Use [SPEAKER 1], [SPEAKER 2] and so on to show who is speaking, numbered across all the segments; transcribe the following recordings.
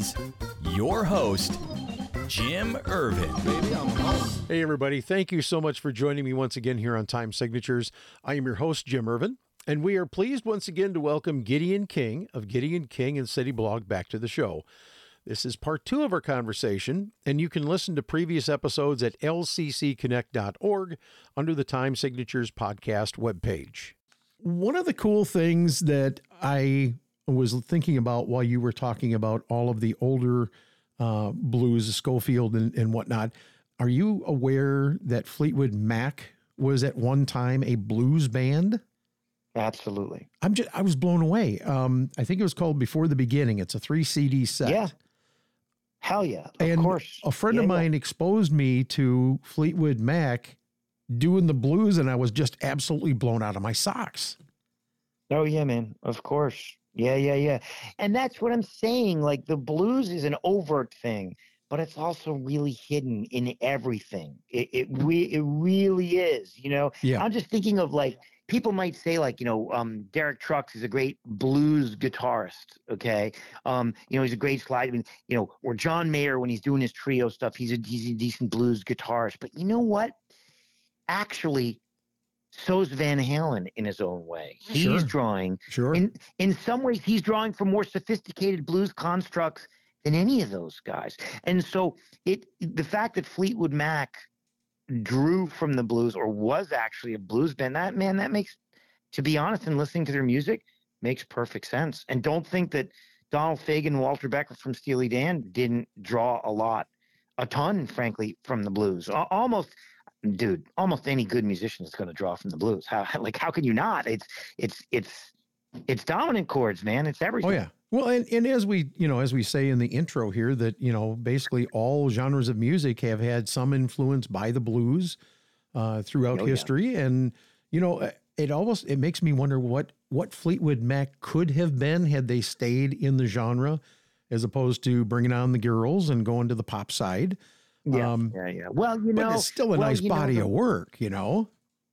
[SPEAKER 1] is, your host, Jim Ervin.
[SPEAKER 2] Hey, everybody. Thank you so much for joining me once again here on Time Signatures. I am your host, Jim Ervin, and we are pleased once again to welcome Gideon King of Gideon King and City Blog back to the show. This is part two of our conversation, and you can listen to previous episodes at lccconnect.org under the Time Signatures podcast webpage. One of the cool things that I was thinking about while you were talking about all of the older uh, blues, Scofield and, and whatnot, are you aware that Fleetwood Mac was at one time a blues band?
[SPEAKER 3] Absolutely.
[SPEAKER 2] I'm just I was blown away. Um, I think it was called Before the Beginning. It's a three CD set.
[SPEAKER 3] Yeah. Hell yeah. Of
[SPEAKER 2] and
[SPEAKER 3] course.
[SPEAKER 2] a friend
[SPEAKER 3] Yeah,
[SPEAKER 2] of
[SPEAKER 3] yeah.
[SPEAKER 2] mine exposed me to Fleetwood Mac doing the blues, and I was just absolutely blown out of my socks.
[SPEAKER 3] Oh yeah, man. Of course. Yeah, yeah, yeah. And that's what I'm saying. Like the blues is an overt thing, but it's also really hidden in everything. It it, re- it really is. You know.
[SPEAKER 2] Yeah.
[SPEAKER 3] I'm just thinking of like people might say like you know um, Derek Trucks is a great blues guitarist. Okay. Um, you know he's a great slide. I mean, you know, or John Mayer when he's doing his trio stuff, he's a he's a decent blues guitarist. But you know what? Actually, so's Van Halen in his own way. Mm. He's
[SPEAKER 2] Sure.
[SPEAKER 3] drawing
[SPEAKER 2] Sure.
[SPEAKER 3] in in some ways he's drawing from more sophisticated blues constructs than any of those guys and so it the fact that fleetwood mac drew from the blues or was actually a blues band that man that makes to be honest and listening to their music makes perfect sense and don't think that donald fagen and walter becker from steely dan didn't draw a lot a ton frankly from the blues almost dude almost any good musician is going to draw from the blues how like how can you not it's it's it's it's dominant chords, man. It's everything.
[SPEAKER 2] Oh yeah. Well, and, and as we you know as we say in the intro here that you know basically all genres of music have had some influence by the blues uh, throughout
[SPEAKER 3] Oh, yeah.
[SPEAKER 2] history, and you know it almost it makes me wonder what what Fleetwood Mac could have been had they stayed in the genre as opposed to bringing on the girls and going to the pop side.
[SPEAKER 3] Yeah,
[SPEAKER 2] Um,
[SPEAKER 3] yeah, yeah. Well, you
[SPEAKER 2] But
[SPEAKER 3] know,
[SPEAKER 2] it's still a
[SPEAKER 3] well,
[SPEAKER 2] nice
[SPEAKER 3] you know,
[SPEAKER 2] body
[SPEAKER 3] the-
[SPEAKER 2] of work, you know.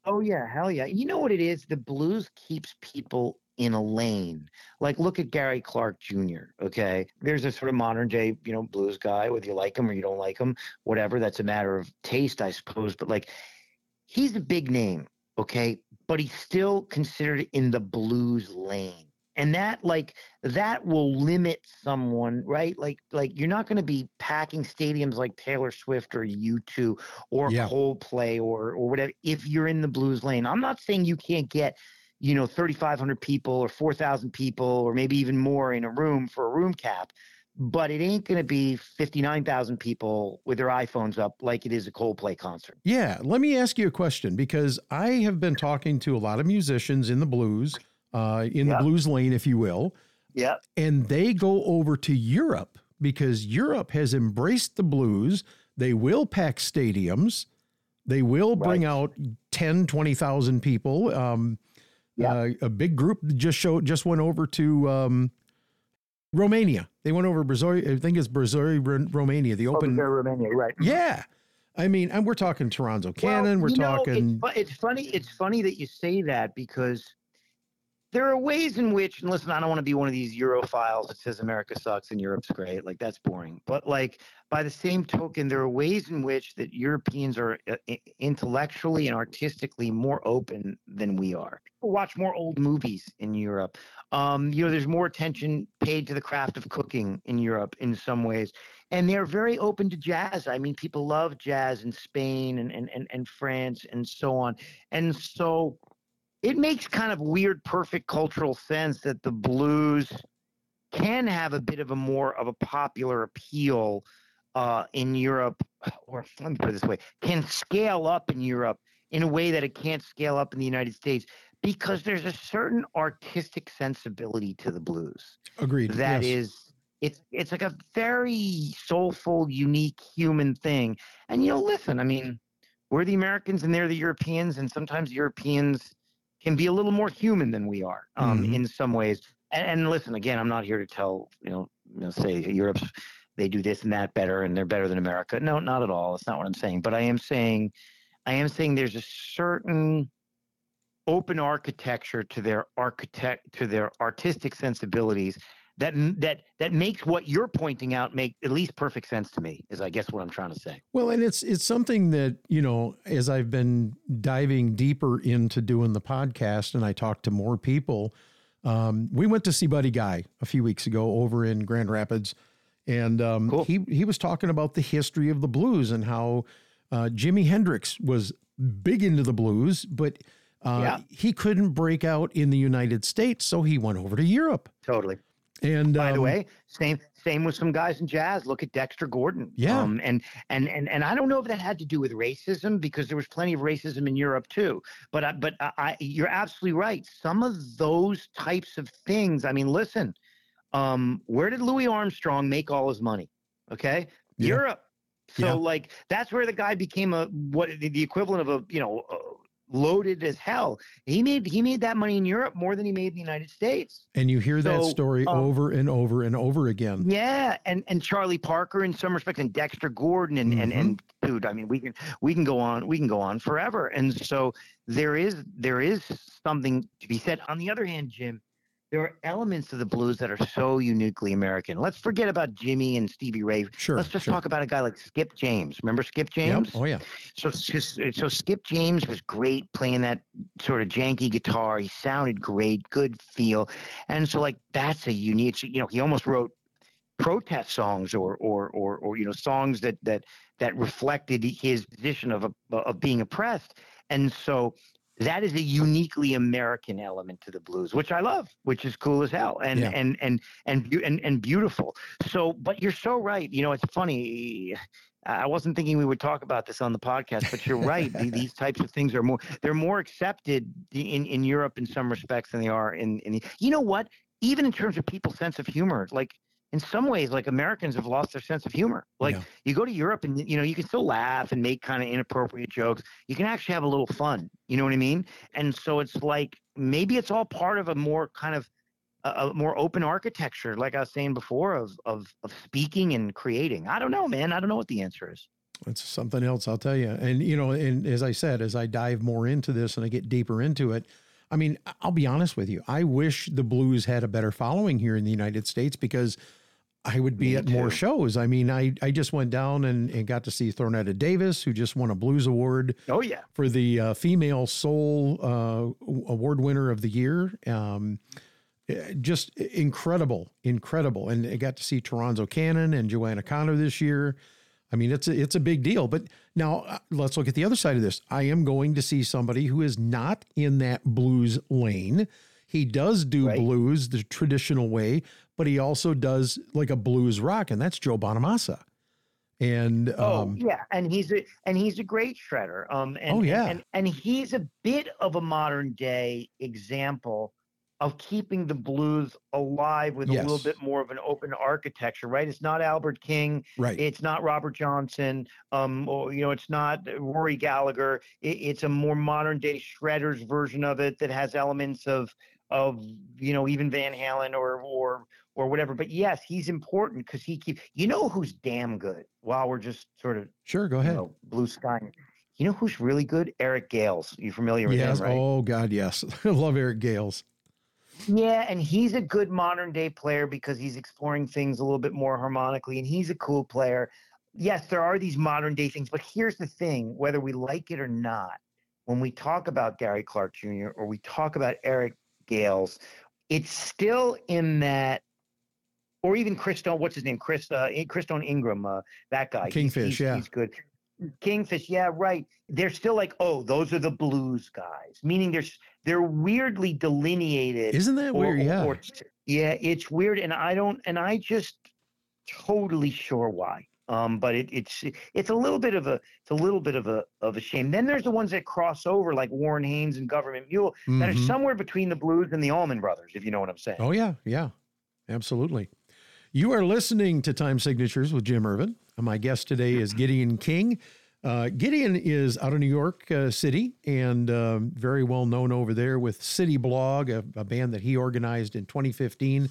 [SPEAKER 3] Oh yeah, hell yeah. You know what it is? The blues keeps people in a lane. Like look at Gary Clark Jr. Okay, there's a sort of modern day, you know, blues guy. Whether you like him or you don't like him, whatever. That's a matter of taste, I suppose. But like, he's a big name. Okay, but he's still considered in the blues lane. And that like that will limit someone, right? Like like you're not going to be packing stadiums like Taylor Swift or U2 or
[SPEAKER 2] Yeah.
[SPEAKER 3] Coldplay or or whatever if you're in the blues lane. I'm not saying you can't get, you know, 3,500 people or 4,000 people or maybe even more in a room for a room cap, but it ain't going to be 59,000 people with their iPhones up like it is a Coldplay concert.
[SPEAKER 2] Yeah, let me ask you a question because I have been talking to a lot of musicians in the blues, uh, in
[SPEAKER 3] Yeah.
[SPEAKER 2] the blues lane, if you will,
[SPEAKER 3] Yeah.
[SPEAKER 2] and they go over to Europe because Europe has embraced the blues. They will pack stadiums. They will bring
[SPEAKER 3] Right.
[SPEAKER 2] out 10, 20,000 people. Um,
[SPEAKER 3] Yeah.
[SPEAKER 2] uh, a big group just showed, just went over to um, Romania. They went over Brazil. I think it's Brazil, Romania, the open.
[SPEAKER 3] Romania, right.
[SPEAKER 2] Yeah. I mean, and we're talking Toronzo Cannon. we're
[SPEAKER 3] know,
[SPEAKER 2] talking.
[SPEAKER 3] it's, it's funny. It's funny that you say that because there are ways in which, and listen, I don't want to be one of these Europhiles that says America sucks and Europe's great. Like that's boring. But like by the same token, there are ways in which that Europeans are uh, intellectually and artistically more open than we are. People watch more old movies in Europe. Um, you know, there's more attention paid to the craft of cooking in Europe in some ways and they're very open to jazz. I mean, people love jazz in Spain and, and, and, and France and so on. And so it makes kind of weird, perfect cultural sense that the blues can have a bit of a more of a popular appeal uh, in Europe, or let me put it this way, can scale up in Europe in a way that it can't scale up in the United States because there's a certain artistic sensibility to the blues
[SPEAKER 2] Agreed.
[SPEAKER 3] that
[SPEAKER 2] yes.
[SPEAKER 3] is it's it's like a very soulful unique human thing and you know listen i mean we're the americans and they're the europeans and sometimes europeans can be a little more human than we are um,
[SPEAKER 2] Mhm.
[SPEAKER 3] in some ways. And, and listen again i'm not here to tell you know, you know say europe's they do this and that better and they're better than america. No not at all. That's not what i'm saying. But i am saying i am saying there's a certain open architecture to their architect to their artistic sensibilities that that that makes what you're pointing out make at least perfect sense to me is i guess what i'm trying to say
[SPEAKER 2] Well, and it's it's something that you know, as I've been diving deeper into doing the podcast, and I talk to more people. Um, we went to see Buddy Guy a few weeks ago over in Grand Rapids, and um,
[SPEAKER 3] Cool.
[SPEAKER 2] he he was talking about the history of the blues and how uh, Jimi Hendrix was big into the blues, but uh,
[SPEAKER 3] Yeah.
[SPEAKER 2] he couldn't break out in the United States, so he went over to Europe.
[SPEAKER 3] totally
[SPEAKER 2] And
[SPEAKER 3] by the
[SPEAKER 2] um,
[SPEAKER 3] way same same with some guys in jazz. Look at dexter gordon.
[SPEAKER 2] Yeah.
[SPEAKER 3] um, and and and and i don't know if that had to do with racism because there was plenty of racism in europe too. But I, but I, you're absolutely right. Some of those types of things i mean listen um where did louis armstrong make all his money? Okay?
[SPEAKER 2] Yeah.
[SPEAKER 3] europe. So
[SPEAKER 2] Yeah.
[SPEAKER 3] like that's where the guy became a what the, the equivalent of a you know loaded as hell he made he made that money in europe more than he made in the united states
[SPEAKER 2] and you hear that story
[SPEAKER 3] um,
[SPEAKER 2] over and over and over again.
[SPEAKER 3] yeah, and and Charlie Parker in some respects, and Dexter Gordon, and and and dude, I mean, we can we can go on, we can go on forever. And so there is there is something to be said. On the other hand, Jim, there are elements of the blues that are so uniquely American. Let's forget about Jimi and Stevie Ray.
[SPEAKER 2] Sure.
[SPEAKER 3] Let's just
[SPEAKER 2] sure.
[SPEAKER 3] talk about a guy like Skip James. Remember Skip James? Yep.
[SPEAKER 2] Oh yeah.
[SPEAKER 3] So, so so Skip James was great playing that sort of janky guitar. He sounded great, good feel, and so like that's a unique. You know, he almost wrote protest songs or or or or you know songs that that that reflected his position of a, of being oppressed, and so that is a uniquely American element to the blues, which I love, which is cool as hell, and
[SPEAKER 2] Yeah.
[SPEAKER 3] and and and and and beautiful. So, but you're so right. You know, it's funny. I wasn't thinking we would talk about this on the podcast, but you're right. These types of things are more they're more accepted in in Europe in some respects than they are in in. The, you know what? Even in terms of people's sense of humor, like in some ways, like Americans have lost their sense of humor. Like
[SPEAKER 2] Yeah.
[SPEAKER 3] you go to Europe and you know you can still laugh and make kind of inappropriate jokes. You can actually have a little fun. You know what I mean? And so it's like maybe it's all part of a more kind of a, a more open architecture, like I was saying before, of of of speaking and creating. I don't know, man. I don't know what the answer is.
[SPEAKER 2] It's something else, I'll tell you. And you know, and as I said, as I dive more into this and I get deeper into it, I mean, I'll be honest with you. I wish the blues had a better following here in the United States because I would be
[SPEAKER 3] Me
[SPEAKER 2] at more shows. I mean, I I just went down and, and got to see Thornetta Davis, who just won a blues award
[SPEAKER 3] Oh yeah.
[SPEAKER 2] for the uh, female soul uh, award winner of the year. Um, eh, just incredible, incredible, and I got to see Toronzo Cannon and Joanna Connor this year. I mean, it's a, it's a big deal. But now uh, let's look at the other side of this. I am going to see somebody who is not in that blues lane. He does do
[SPEAKER 3] Right.
[SPEAKER 2] blues the traditional way, but he also does like a blues rock, and that's Joe Bonamassa. And
[SPEAKER 3] Oh
[SPEAKER 2] um,
[SPEAKER 3] yeah, and he's a and he's a great shredder. Um, and,
[SPEAKER 2] Oh, yeah.
[SPEAKER 3] and and he's a bit of a modern day example of keeping the blues alive with a little bit more of an open architecture. Right? It's not Albert King.
[SPEAKER 2] right,
[SPEAKER 3] It's not Robert Johnson. Um, or you know, it's not Rory Gallagher. It, it's a more modern day shredders version of it that has elements of of you know even Van Halen or or or whatever. But yes, he's important because he keeps. You know who's damn good? While we're just sort of
[SPEAKER 2] sure, go
[SPEAKER 3] you
[SPEAKER 2] ahead.
[SPEAKER 3] know, blue sky. You know who's really good? Eric Gales. You familiar with
[SPEAKER 2] Yes.
[SPEAKER 3] him, right?
[SPEAKER 2] Oh God, yes. I love Eric Gales.
[SPEAKER 3] Yeah, and he's a good modern day player because he's exploring things a little bit more harmonically, and he's a cool player. Yes, there are these modern day things, but here's the thing: whether we like it or not, when we talk about Gary Clark Jr. or we talk about Eric Gales, it's still in that, or even Christone. What's his name? Chris uh, Christone Ingram. Uh, that guy. He's-
[SPEAKER 2] Kingfish,
[SPEAKER 3] he's,
[SPEAKER 2] yeah.
[SPEAKER 3] he's good. Kingfish, yeah, right. They're still like, oh, those are the blues guys. Meaning, they're they're weirdly delineated.
[SPEAKER 2] Isn't that
[SPEAKER 3] or-
[SPEAKER 2] weird? Yeah.
[SPEAKER 3] or- yeah, it's weird, and I don't, and I just totally sure why. Um, but it, it's it's a little bit of a it's a little bit of a of a shame. Then there's the ones that cross over, like Warren Haynes and Government Mule, that are
[SPEAKER 2] Mhm.
[SPEAKER 3] somewhere between the Blues and the Allman Brothers, if you know what I'm saying.
[SPEAKER 2] Oh yeah, yeah, absolutely. You are listening to Time Signatures with Jim Ervin. My guest today is Gideon King. Uh, Gideon is out of New York uh, City and um, very well known over there with City Blog, a, a band that he organized in 2015.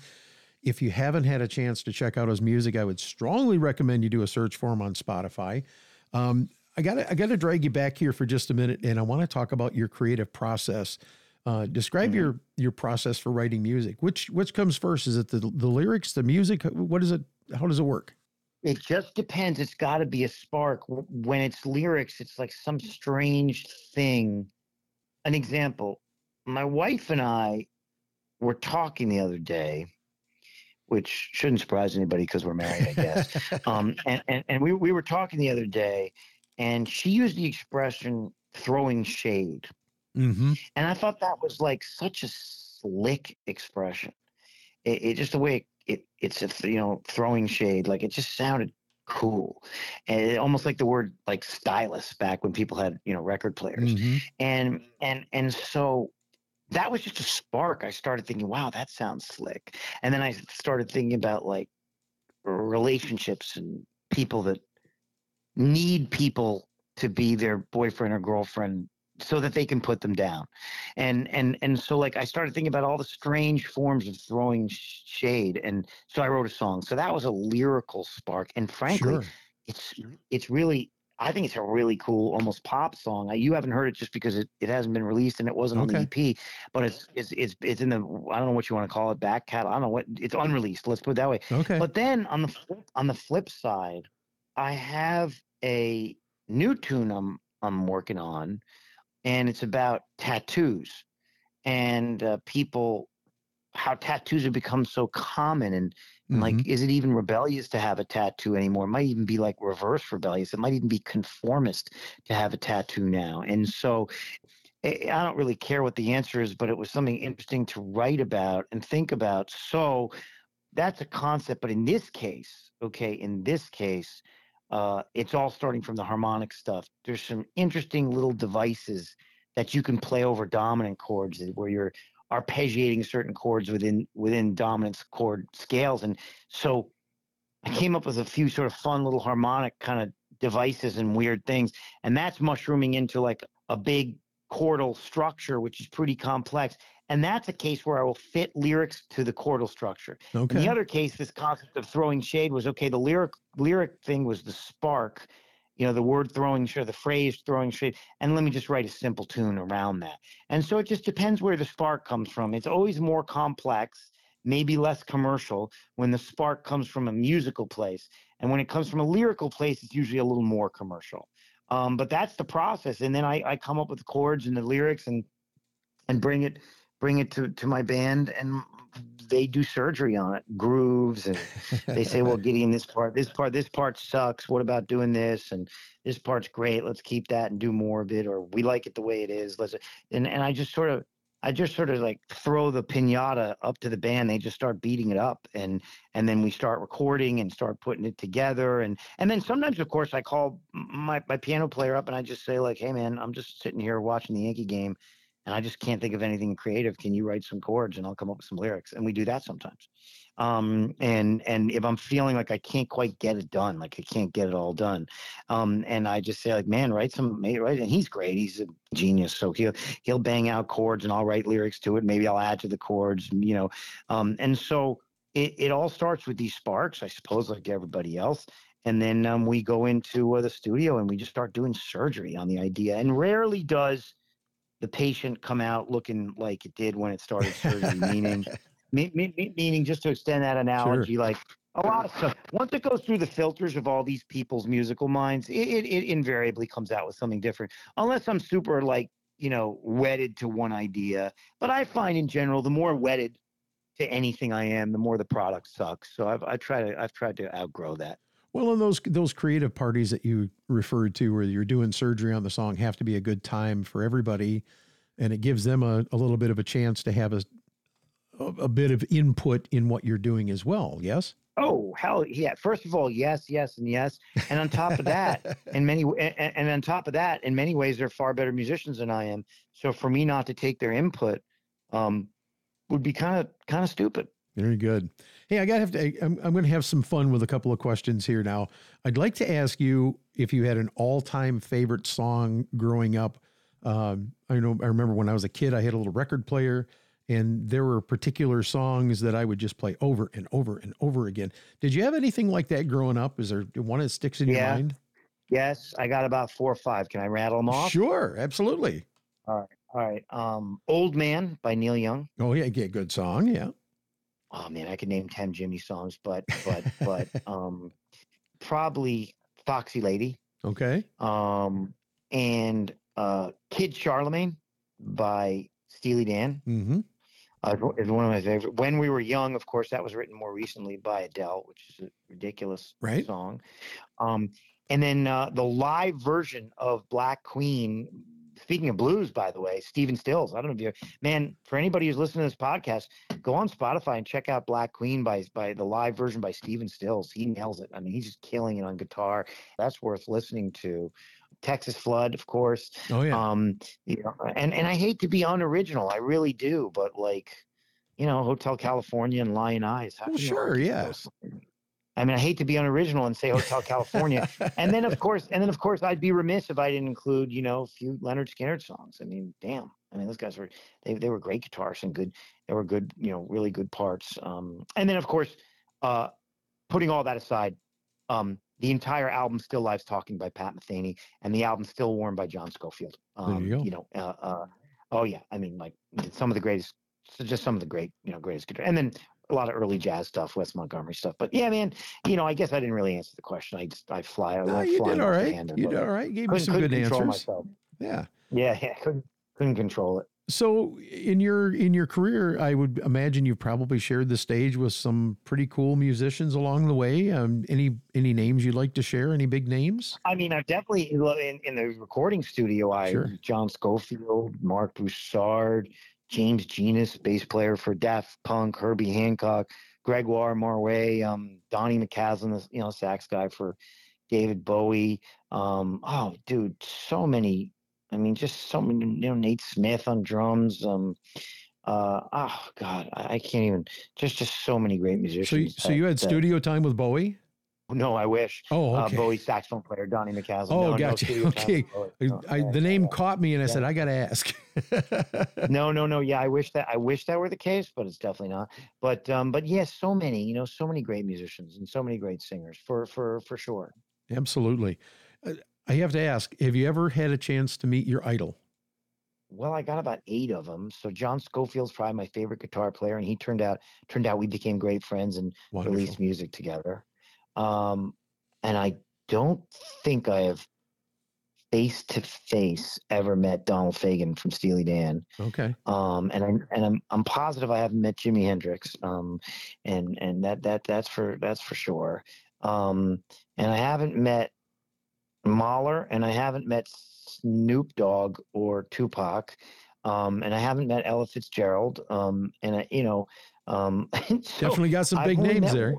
[SPEAKER 2] If you haven't had a chance to check out his music, I would strongly recommend you do a search for him on Spotify. Um, I got I got to drag you back here for just a minute, and I want to talk about your creative process. Uh, describe your your process for writing music. Which which comes first? Is it the the lyrics, the music? What is it? How does it work?
[SPEAKER 3] It just depends. It's got to be a spark. When it's lyrics, it's like some strange thing. An example my wife and I were talking the other day, which shouldn't surprise anybody because we're married, I guess. um, and, and, and we, we were talking the other day, and she used the expression throwing shade.
[SPEAKER 2] Mm-hmm.
[SPEAKER 3] And I thought that was like such a slick expression. It, it just the way it, it it's a, you know throwing shade like it just sounded cool, and it, almost like the word like stylus back when people had you know record players.
[SPEAKER 2] Mm-hmm.
[SPEAKER 3] And and and so that was just a spark. I started thinking, wow, that sounds slick. And then I started thinking about like relationships and people that need people to be their boyfriend or girlfriend so that they can put them down and and and so like i started thinking about all the strange forms of throwing sh- shade and so i wrote a song so that was a lyrical spark and frankly
[SPEAKER 2] Sure.
[SPEAKER 3] it's it's really I think it's a really cool, almost pop song. You haven't heard it just because it, it hasn't been released and it wasn't on the EP, but it's it's it's it's in the I don't know what you want to call it back catalog. I don't know what it's unreleased. Let's put it that way.
[SPEAKER 2] Okay.
[SPEAKER 3] But then on the flip, on the flip side, I have a new tune I'm I'm working on, and it's about tattoos and uh, people how tattoos have become so common and and like,
[SPEAKER 2] Mhm.
[SPEAKER 3] is it even rebellious to have a tattoo anymore? It might even be like reverse rebellious. It might even be conformist to have a tattoo now. And so I I don't really care what the answer is, but it was something interesting to write about and think about. So that's a concept. But in this case, okay, in this case, uh, it's all starting from the harmonic stuff. There's some interesting little devices that you can play over dominant chords where you're arpeggiating certain chords within within dominant chord scales and so i came up with a few sort of fun little harmonic kind of devices and weird things and that's mushrooming into like a big chordal structure which is pretty complex and that's a case where i will fit lyrics to the chordal structure in
[SPEAKER 2] okay.
[SPEAKER 3] the other case, this concept of throwing shade was okay. The lyric lyric thing was the spark, you know, the word throwing shade, the phrase throwing shade, and let me just write a simple tune around that. And so it just depends where the spark comes from. It's always more complex, maybe less commercial when the spark comes from a musical place, and when it comes from a lyrical place, it's usually a little more commercial. Um, but that's the process, and then I, I come up with the chords and the lyrics and and bring it bring it to to my band and they do surgery on it grooves and they say well gideon this part this part this part sucks. What about doing this? And this part's great. Let's keep that and do more of it or we like it the way it is. Let's and, and i just sort of i just sort of like throw the piñata up to the band. They just start beating it up and and then we start recording and start putting it together. And and then sometimes of course i call my, my piano player up and i just say like hey man i'm just sitting here watching the yankee game and I just can't think of anything creative. Can you write some chords and I'll come up with some lyrics? And we do that sometimes. Um, and and if I'm feeling like I can't quite get it done, like I can't get it all done, um, and I just say like, man, write some, write. And he's great. He's a genius. So he'll he'll bang out chords and I'll write lyrics to it. Maybe I'll add to the chords, you know. Um, and so it, it all starts with these sparks, I suppose, like everybody else. And then um, we go into uh, the studio and we just start doing surgery on the idea. And rarely does the patient come out looking like it did when it started surgery, meaning, me, me, me- meaning just to extend that analogy, like a lot of stuff. Once it goes through the filters of all these people's musical minds, it, it, it invariably comes out with something different, unless I'm super like, you know, wedded to one idea. But I find in general, the more wedded to anything I am, the more the product sucks. So I've I try to I've tried to outgrow that.
[SPEAKER 2] Well, and those those creative parties that you referred to, where you're doing surgery on the song, have to be a good time for everybody, and it gives them a, a little bit of a chance to have a a, a bit of input in what you're doing as well. Yes.
[SPEAKER 3] Oh, hell yeah. First of all, yes, yes, and yes. And on top of that, in many and, and on top of that, in many ways, they're far better musicians than I am. So for me not to take their input um, would be kind of kind of stupid.
[SPEAKER 2] Very good. Hey, I got to have to. I'm, I'm going to have some fun with a couple of questions here now. I'd like to ask you if you had an all-time favorite song growing up. Um, I know. I remember when I was a kid, I had a little record player, and there were particular songs that I would just play over and over and over again. Did you have anything like that growing up? Is there one that sticks in your mind?
[SPEAKER 3] Yes, I got about four or five. Can I rattle them off?
[SPEAKER 2] Sure, absolutely.
[SPEAKER 3] All right. Um, Old Man by Neil Young.
[SPEAKER 2] Oh yeah, yeah, good song. Yeah.
[SPEAKER 3] Oh man, I could name ten Jimi songs, but but but um, probably Foxy Lady.
[SPEAKER 2] Okay.
[SPEAKER 3] Um, and uh, Kid Charlemagne by Steely Dan
[SPEAKER 2] Mm-hmm.
[SPEAKER 3] uh, is one of my favorite. When We Were Young, of course, that was written more recently by Adele, which is a ridiculous
[SPEAKER 2] Right.
[SPEAKER 3] song. Um, and then uh, the live version of Black Queen. Speaking of blues, by the way, Stephen Stills. I don't know if you, man, for anybody who's listening to this podcast, go on Spotify and check out Black Queen by by the live version by Stephen Stills. He nails it. I mean, he's just killing it on guitar. That's worth listening to. Texas Flood, of course.
[SPEAKER 2] Oh yeah.
[SPEAKER 3] Um, you know, and and I hate to be unoriginal, I really do, but like, you know, Hotel California and Lyin' Eyes. How
[SPEAKER 2] Well, sure,
[SPEAKER 3] argue
[SPEAKER 2] yeah.
[SPEAKER 3] those? I mean, I hate to be unoriginal and say Hotel California, and then of course, and then of course, I'd be remiss if I didn't include, you know, a few Lynyrd Skynyrd songs. I mean, damn. I mean, those guys were they they were great guitarists and good. They were good, you know, really good parts. Um, and then of course, uh, putting all that aside, um, the entire album "Still Lives Talking" by Pat Metheny, and the album "Still Warm" by John Scofield. Um,
[SPEAKER 2] you go.
[SPEAKER 3] You know, uh, uh, oh yeah, I mean, like some of the greatest, so just some of the great, you know, greatest guitar, and then a lot of early jazz stuff, Wes Montgomery stuff. But yeah, man, you know, I guess I didn't really answer the question. I just I fly. I
[SPEAKER 2] No, you did all right.
[SPEAKER 3] handle,
[SPEAKER 2] You did all right. Gave me some good answers.
[SPEAKER 3] myself.
[SPEAKER 2] Yeah.
[SPEAKER 3] Yeah, yeah, couldn't couldn't control it.
[SPEAKER 2] So in your in your career, I would imagine you've probably shared the stage with some pretty cool musicians along the way. Um, any any names you'd like to share? Any big names?
[SPEAKER 3] I mean, I definitely in, in the recording studio. I
[SPEAKER 2] Sure.
[SPEAKER 3] John Scofield, Marc Broussard, James Genus, bass player for Daft Punk, Herbie Hancock, Gregoire Maret, um, Donny McCaslin, the, you know, sax guy for David Bowie. Um, oh, dude, so many. I mean, just so many. You know, Nate Smith on drums. Um, uh, oh God, I, I can't even. Just, just so many great
[SPEAKER 2] So
[SPEAKER 3] musicians.
[SPEAKER 2] you, so
[SPEAKER 3] that-
[SPEAKER 2] you had
[SPEAKER 3] that-
[SPEAKER 2] studio time with Bowie?
[SPEAKER 3] No, I wish.
[SPEAKER 2] Oh,
[SPEAKER 3] Uh,
[SPEAKER 2] okay.
[SPEAKER 3] Bowie saxophone player Donny McCaslin.
[SPEAKER 2] Oh,
[SPEAKER 3] No, no
[SPEAKER 2] gotcha.
[SPEAKER 3] time
[SPEAKER 2] Okay. I,
[SPEAKER 3] No,
[SPEAKER 2] I, the name
[SPEAKER 3] yeah.
[SPEAKER 2] caught me, and I
[SPEAKER 3] Yeah.
[SPEAKER 2] said, I got to ask.
[SPEAKER 3] No, no, no. Yeah, I wish that I wish that were the case, but it's definitely not. But um, but yes, so many, you know, so many great musicians and so many great singers for for for sure.
[SPEAKER 2] Absolutely. Uh, I have to ask: Have you ever had a chance to meet your idol?
[SPEAKER 3] Well, I got about eight of them. So John Scofield's probably my favorite guitar player, and he turned out turned out we became great friends and
[SPEAKER 2] Wonderful.
[SPEAKER 3] released music together. Um, and I don't think I have face to face ever met Donald Fagen from Steely Dan.
[SPEAKER 2] Okay.
[SPEAKER 3] um, and I'm and I'm I'm positive I haven't met Jimi Hendrix, um, and and that that that's for that's for sure. Um, and I haven't met Mahler, and I haven't met Snoop Dogg or Tupac, um, and I haven't met Ella Fitzgerald, um, and I, you know, um, so
[SPEAKER 2] Definitely got some big names
[SPEAKER 3] met
[SPEAKER 2] there.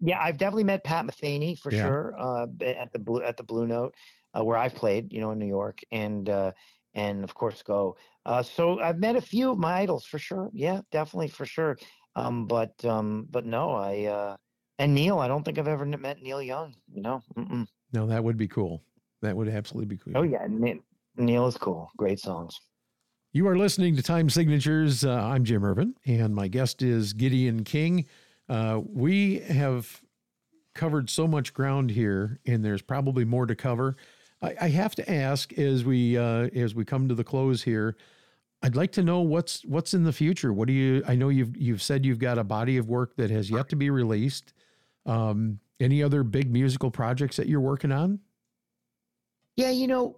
[SPEAKER 3] Yeah, I've definitely met Pat Metheny for
[SPEAKER 2] Yeah.
[SPEAKER 3] sure uh, at the blue at the Blue Note, uh, where I've played, you know, in New York, and uh, and of course Go. Uh, so I've met a few of my idols for sure. Yeah, definitely for sure. Um, but um, but no, I uh, and Neil. I don't think I've ever met Neil Young. You know. Mm-mm.
[SPEAKER 2] No, that would be cool. That would absolutely be cool.
[SPEAKER 3] Oh yeah, Ne- Neil is cool. Great songs.
[SPEAKER 2] You are listening to Time Signatures. Uh, I'm Jim Ervin, and my guest is Gideon King. Uh, we have covered so much ground here, and there's probably more to cover. I, I have to ask as we uh, as we come to the close here. I'd like to know what's what's in the future. What do you? I know you've you've said you've got a body of work that has yet to be released. Um, any other big musical projects that you're working on?
[SPEAKER 3] Yeah, you know,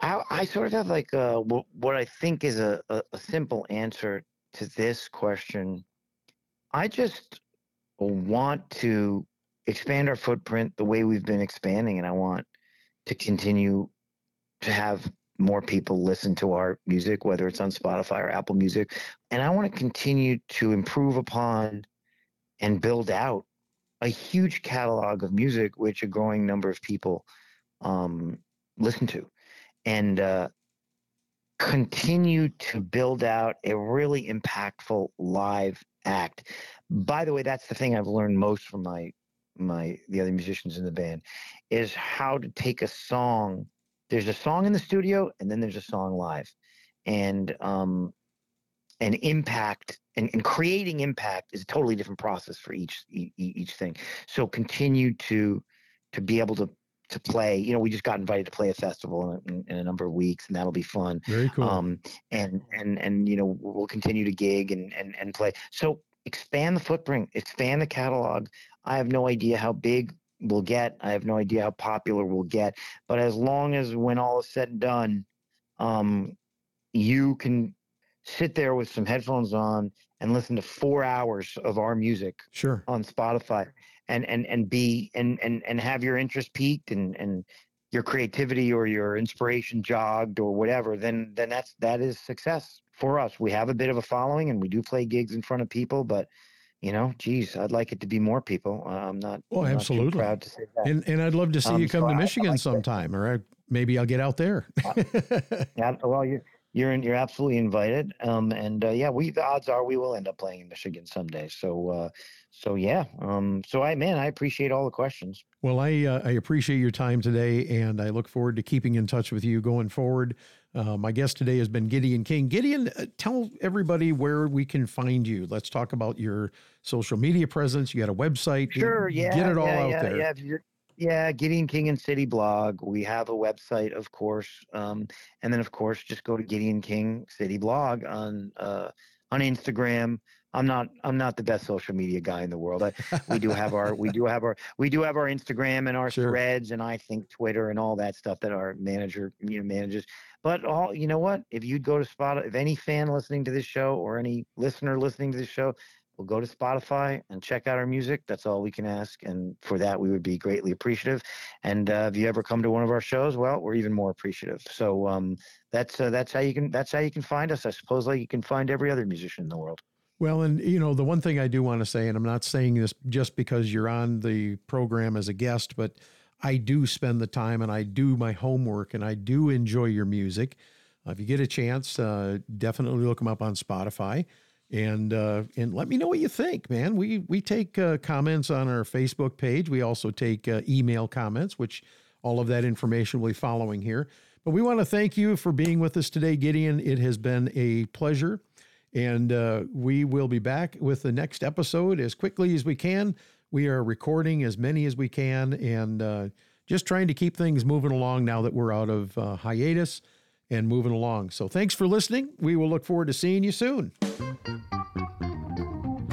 [SPEAKER 3] I, I sort of have like a, what, what I think is a, a simple answer to this question. I just want to expand our footprint the way we've been expanding, and I want to continue to have more people listen to our music, whether it's on Spotify or Apple Music. And I want to continue to improve upon and build out a huge catalog of music which a growing number of people um, listen to, and uh, continue to build out a really impactful live act. By the way, that's the thing I've learned most from my my the other musicians in the band is how to take a song. There's a song in the studio, and then there's a song live, and um, and impact and, and creating impact is a totally different process for each each thing. So continue to to be able to to play. You know, we just got invited to play a festival in, in, a number of weeks, and that'll be fun.
[SPEAKER 2] Very cool.
[SPEAKER 3] Um, and and and you know, we'll continue to gig and and and play. So expand the footprint, expand the catalog. I have no idea how big we'll get. I have no idea how popular we'll get. But as long as when all is said and done, um, you can sit there with some headphones on and listen to four hours of our music
[SPEAKER 2] sure
[SPEAKER 3] on Spotify and and and be and and and have your interest peaked and and your creativity or your inspiration jogged or whatever, then then that's that is success for us. We have a bit of a following and we do play gigs in front of people, but you know, geez, I'd like it to be more people. Uh, I'm not.
[SPEAKER 2] Oh,
[SPEAKER 3] I'm
[SPEAKER 2] absolutely.
[SPEAKER 3] Not proud to say that.
[SPEAKER 2] And and I'd love to see
[SPEAKER 3] um,
[SPEAKER 2] you come
[SPEAKER 3] so
[SPEAKER 2] to
[SPEAKER 3] I,
[SPEAKER 2] Michigan
[SPEAKER 3] I like
[SPEAKER 2] sometime, or I, maybe I'll get out there.
[SPEAKER 3] yeah, well, you you're in, you're absolutely invited. Um, and uh, yeah, we the odds are we will end up playing in Michigan someday. So uh, so yeah, um, so I man, I appreciate all the questions.
[SPEAKER 2] Well, I uh, I appreciate your time today, and I look forward to keeping in touch with you going forward. Uh, my guest today has been Gideon King. Gideon, uh, tell everybody where we can find you. Let's talk about your social media presence. You got a website.
[SPEAKER 3] Sure, yeah,
[SPEAKER 2] get it all
[SPEAKER 3] yeah,
[SPEAKER 2] out
[SPEAKER 3] yeah,
[SPEAKER 2] there.
[SPEAKER 3] Yeah, yeah, Gideon King and City blog. We have a website, of course, um, and then of course just go to Gideon King City blog on uh, on Instagram. I'm not I'm not the best social media guy in the world. I, we do have our we do have our we do have our Instagram and our
[SPEAKER 2] Sure.
[SPEAKER 3] threads and I think Twitter and all that stuff that our manager you know manages. But all you know what? If you'd go to Spot, if any fan listening to this show or any listener listening to this show will go to Spotify and check out our music, that's all we can ask. And for that, we would be greatly appreciative. And uh, if you ever come to one of our shows, well, we're even more appreciative. So um, that's uh, that's how you can that's how you can find us. I suppose like you can find every other musician in the world.
[SPEAKER 2] Well, and you know, the one thing I do want to say, and I'm not saying this just because you're on the program as a guest, but I do spend the time and I do my homework and I do enjoy your music. If you get a chance, uh, definitely look them up on Spotify and uh, and let me know what you think, man. We we take uh, comments on our Facebook page. We also take uh, email comments, which all of that information will be following here. But we want to thank you for being with us today, Gideon. It has been a pleasure. And uh, we will be back with the next episode as quickly as we can. We are recording as many as we can and uh, just trying to keep things moving along now that we're out of uh, hiatus and moving along. So thanks for listening. We will look forward to seeing you soon.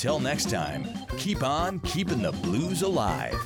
[SPEAKER 1] Until next time, keep on keeping the blues alive.